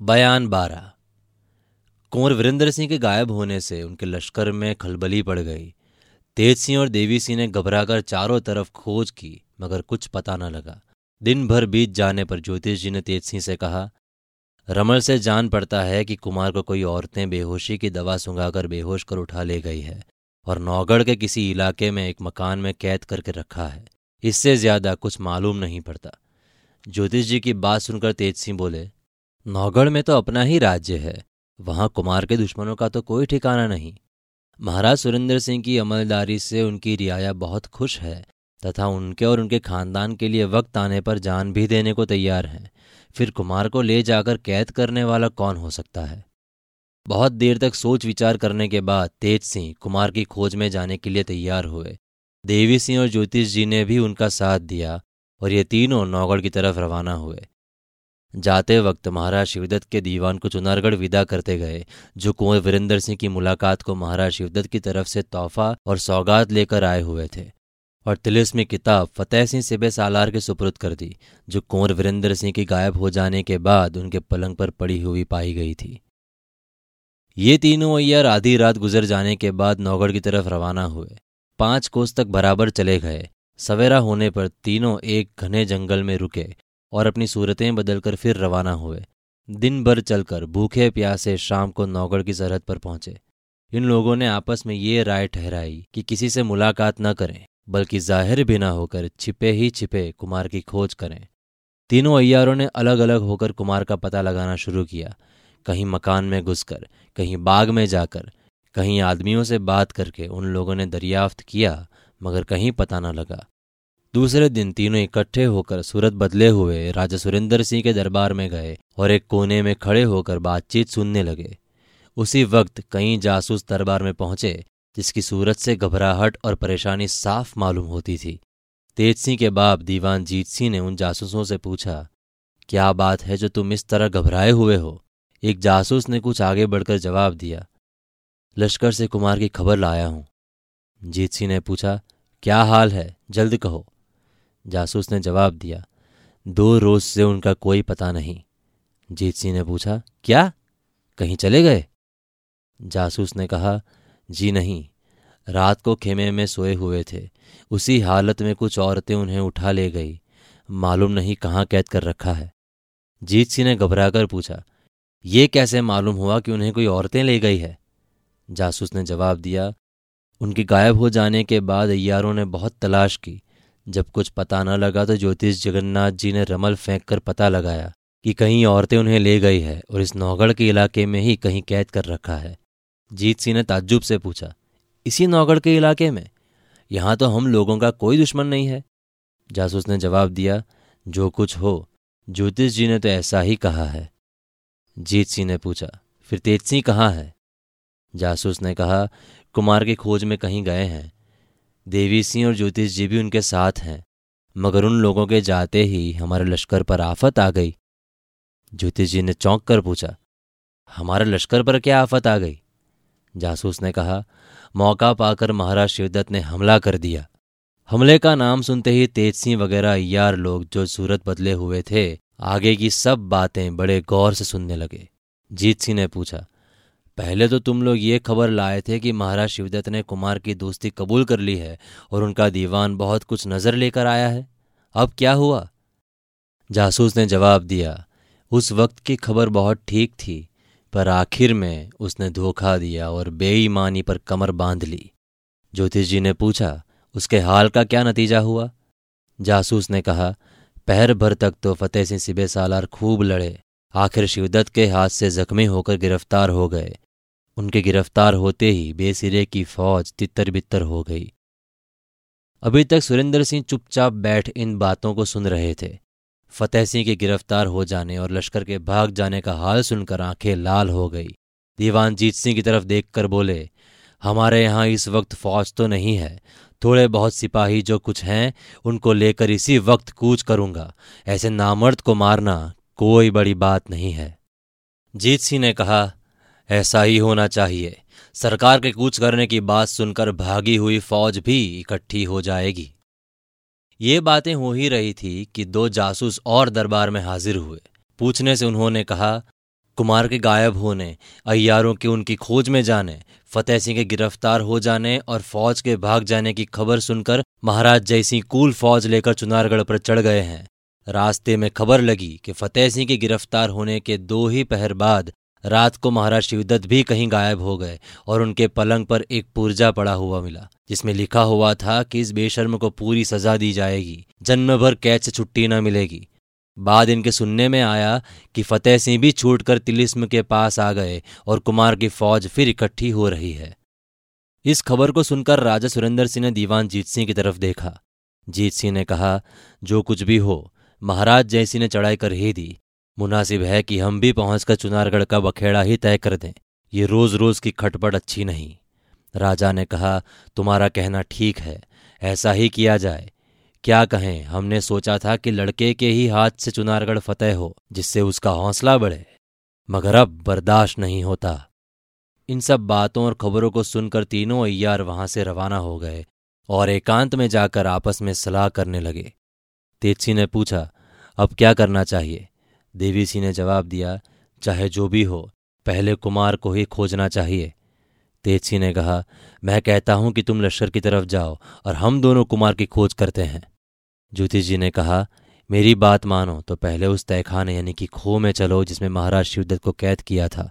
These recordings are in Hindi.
बयान बारह। कुंवर वीरेंद्र सिंह के गायब होने से उनके लश्कर में खलबली पड़ गई। तेज सिंह और देवी सिंह ने घबराकर चारों तरफ़ खोज की, मगर कुछ पता न लगा। दिन भर बीत जाने पर ज्योतिष जी ने तेज सिंह से कहा, रमल से जान पड़ता है कि कुमार को कोई औरतें बेहोशी की दवा सुंगाकर बेहोश कर उठा ले गई है और नौगढ़ के किसी इलाके में एक मकान में कैद करके रखा है। इससे ज़्यादा कुछ मालूम नहीं पड़ता। ज्योतिष जी की बात सुनकर तेज सिंह बोले नौगढ़ में तो अपना ही राज्य है। वहाँ कुमार के दुश्मनों का तो कोई ठिकाना नहीं। महाराज सुरेंद्र सिंह की अमलदारी से उनकी रियाया बहुत खुश है, तथा उनके और उनके खानदान के लिए वक्त आने पर जान भी देने को तैयार हैं। फिर कुमार को ले जाकर कैद करने वाला कौन हो सकता है? बहुत देर तक सोच विचार करने के बाद तेज सिंह कुमार की खोज में जाने के लिए तैयार हुए। देवी सिंह और ज्योतिष जी ने भी उनका साथ दिया, और ये तीनों नौगढ़ की तरफ़ रवाना हुए। जाते वक्त महाराज शिवदत्त के दीवान को चुनारगढ़ विदा करते गए, जो कुंवर वीरेंद्र सिंह की मुलाकात को महाराज शिवदत्त की तरफ़ से तोहफा और सौगात लेकर आए हुए थे। और तिलिस में किताब फतेह सिंह सिबे सालार के सुपुर्द कर दी, जो कुंवर वीरेंद्र सिंह की गायब हो जाने के बाद उनके पलंग पर पड़ी हुई पाई गई थी। ये तीनों अय्यर आधी रात गुजर जाने के बाद नौगढ़ की तरफ़ रवाना हुए। पाँच कोस तक बराबर चले गए। सवेरा होने पर तीनों एक घने जंगल में रुके। और अपनी सूरतें बदलकर फिर रवाना हुए। दिन भर चलकर भूखे, प्यासे शाम को नौगढ़ की सरहद पर पहुँचे। इन लोगों ने आपस में ये राय ठहराई कि किसी से मुलाकात न करें, बल्कि ज़ाहिर भी न होकर छिपे ही छिपे कुमार की खोज करें। तीनों अयारों ने अलग अलग होकर कुमार का पता लगाना शुरू किया। कहीं मकान में घुसकर, कहीं बाग में जाकर, कहीं आदमियों से बात करके उन लोगों ने दरियाफ्त किया, मगर कहीं पता न लगा। दूसरे दिन तीनों इकट्ठे होकर सूरत बदले हुए राजा सुरेंद्र सिंह के दरबार में गए और एक कोने में खड़े होकर बातचीत सुनने लगे। उसी वक्त कई जासूस दरबार में पहुँचे, जिसकी सूरत से घबराहट और परेशानी साफ़ मालूम होती थी। तेज सिंह के बाप दीवान जीत सिंह ने उन जासूसों से पूछा, क्या बात है जो तुम इस तरह घबराए हुए हो? एक जासूस ने कुछ आगे बढ़कर जवाब दिया, लश्कर से कुमार की खबर लाया हूँ। जीत सिंह ने पूछा, क्या हाल है? जल्द कहो। जासूस ने जवाब दिया, दो रोज से उनका कोई पता नहीं। जीत सिंह ने पूछा, क्या? कहीं चले गए? जासूस ने कहा, जी नहीं, रात को खेमे में सोए हुए थे। उसी हालत में कुछ औरतें उन्हें उठा ले गई। मालूम नहीं कहाँ कैद कर रखा है। जीत सिंह ने घबराकर पूछा, ये कैसे मालूम हुआ कि उन्हें कोई औरतें ले गई है? जासूस ने जवाब दिया, उनकी गायब हो जाने के बाद अय्यारों ने बहुत तलाश की। जब कुछ पता न लगा तो ज्योतिष जगन्नाथ जी ने रमल फेंक कर पता लगाया कि कहीं औरतें उन्हें ले गई है और इस नौगढ़ के इलाके में ही कहीं कैद कर रखा है। जीत सिंह ने ताज्जुब से पूछा, इसी नौगढ़ के इलाके में? यहाँ तो हम लोगों का कोई दुश्मन नहीं है। जासूस ने जवाब दिया, जो कुछ हो, ज्योतिष जी ने तो ऐसा ही कहा है। जीत सिंह ने पूछा, फिर तेज सिंह कहाँ है? जासूस ने कहा, कुमार की खोज में कहीं गए हैं। देवी सिंह और ज्योतिष जी भी उनके साथ हैं। मगर उन लोगों के जाते ही हमारे लश्कर पर आफत आ गई। ज्योतिष जी ने चौंक कर पूछा, हमारे लश्कर पर क्या आफत आ गई? जासूस ने कहा, मौका पाकर महाराज शिवदत्त ने हमला कर दिया। हमले का नाम सुनते ही तेज सिंह वगैरह यार लोग जो सूरत बदले हुए थे, आगे की सब बातें बड़े गौर से सुनने लगे। जीत सिंह ने पूछा पहले तो तुम लोग ये खबर लाए थे कि महाराज शिवदत्त ने कुमार की दोस्ती कबूल कर ली है और उनका दीवान बहुत कुछ नज़र लेकर आया है। अब क्या हुआ? जासूस ने जवाब दिया, उस वक्त की खबर बहुत ठीक थी, पर आखिर में उसने धोखा दिया और बेईमानी पर कमर बाँध ली। ज्योतिष जी ने पूछा, उसके हाल का क्या नतीजा हुआ? जासूस ने कहा, पहर भर तक तो फतेह सिंह सिबे सालार खूब लड़े, आखिर शिवदत्त के हाथ से जख्मी होकर गिरफ़्तार हो गए उनके गिरफ़्तार होते ही बेसिरे की फौज तितर बितर हो गई। अभी तक सुरेंद्र सिंह चुपचाप बैठ इन बातों को सुन रहे थे। फतेह सिंह के गिरफ़्तार हो जाने और लश्कर के भाग जाने का हाल सुनकर आँखें लाल हो गई। दीवान जीत सिंह की तरफ़ देखकर बोले, हमारे यहाँ इस वक्त फौज तो नहीं है। थोड़े बहुत सिपाही जो कुछ हैं, उनको लेकर इसी वक्त कूच करूँगा। ऐसे नामर्द को मारना कोई बड़ी बात नहीं है। जीत सिंह ने कहा ऐसा ही होना चाहिए। सरकार के कूच करने की बात सुनकर भागी हुई फौज भी इकट्ठी हो जाएगी। ये बातें हो ही रही थी कि दो जासूस और दरबार में हाजिर हुए। पूछने से उन्होंने कहा, कुमार के गायब होने, अय्यारों के उनकी खोज में जाने, फतेह सिंह के गिरफ़्तार हो जाने और फौज के भाग जाने की खबर सुनकर महाराज जयसिंह कूल फौज लेकर चुनारगढ़ पर चढ़ गए हैं। रास्ते में खबर लगी कि फतेह सिंह के गिरफ़्तार होने के दो ही पहर बाद रात को महाराज शिवदत्त भी कहीं गायब हो गए और उनके पलंग पर एक पुर्जा पड़ा हुआ मिला, जिसमें लिखा हुआ था कि इस बेशर्म को पूरी सजा दी जाएगी जन्म भर कैद से छुट्टी न मिलेगी। बाद इनके सुनने में आया कि फतेह सिंह भी छूटकर तिलिस्म के पास आ गए और कुमार की फौज फिर इकट्ठी हो रही है। इस खबर को सुनकर राजा सुरेंद्र सिंह ने दीवान जीत सिंह की तरफ़ देखा। जीत सिंह ने कहा, जो कुछ भी हो, महाराज जयसिंह ने चढ़ाई कर ही दी मुनासिब है कि हम भी पहुंचकर चुनारगढ़ का बखेड़ा ही तय कर दें। ये रोज रोज की खटपट अच्छी नहीं। राजा ने कहा, तुम्हारा कहना ठीक है। ऐसा ही किया जाए। क्या कहें, हमने सोचा था कि लड़के के ही हाथ से चुनारगढ़ फतेह हो, जिससे उसका हौसला बढ़े। मगर अब बर्दाश्त नहीं होता। इन सब बातों और खबरों को सुनकर तीनों अय्यार वहाँ से रवाना हो गए और एकांत में जाकर आपस में सलाह करने लगे। तेजसी ने पूछा, अब क्या करना चाहिए? देवी सिंह ने जवाब दिया, चाहे जो भी हो, पहले कुमार को ही खोजना चाहिए। तेजसी ने कहा, मैं कहता हूँ कि तुम लश्कर की तरफ़ जाओ और हम दोनों कुमार की खोज करते हैं। ज्योतिष जी ने कहा, मेरी बात मानो तो पहले उस तहखाने यानी कि खो में चलो जिसमें महाराज शिवदत्त को कैद किया था।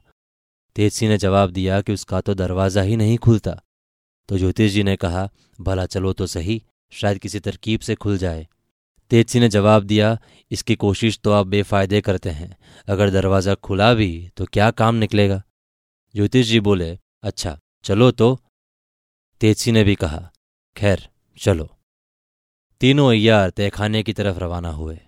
तेजसी ने जवाब दिया कि उसका तो दरवाज़ा ही नहीं खुलता। तो ज्योतिष जी ने कहा, भला चलो तो सही, शायद किसी तरकीब से खुल जाए। तेजसी ने जवाब दिया, इसकी कोशिश तो आप बेफायदे करते हैं। अगर दरवाज़ा खुला भी तो क्या काम निकलेगा? ज्योतिष जी बोले अच्छा चलो तो। तेजसी ने भी कहा, खैर, चलो। तीनों अय्यार तहखाने की तरफ़ रवाना हुए।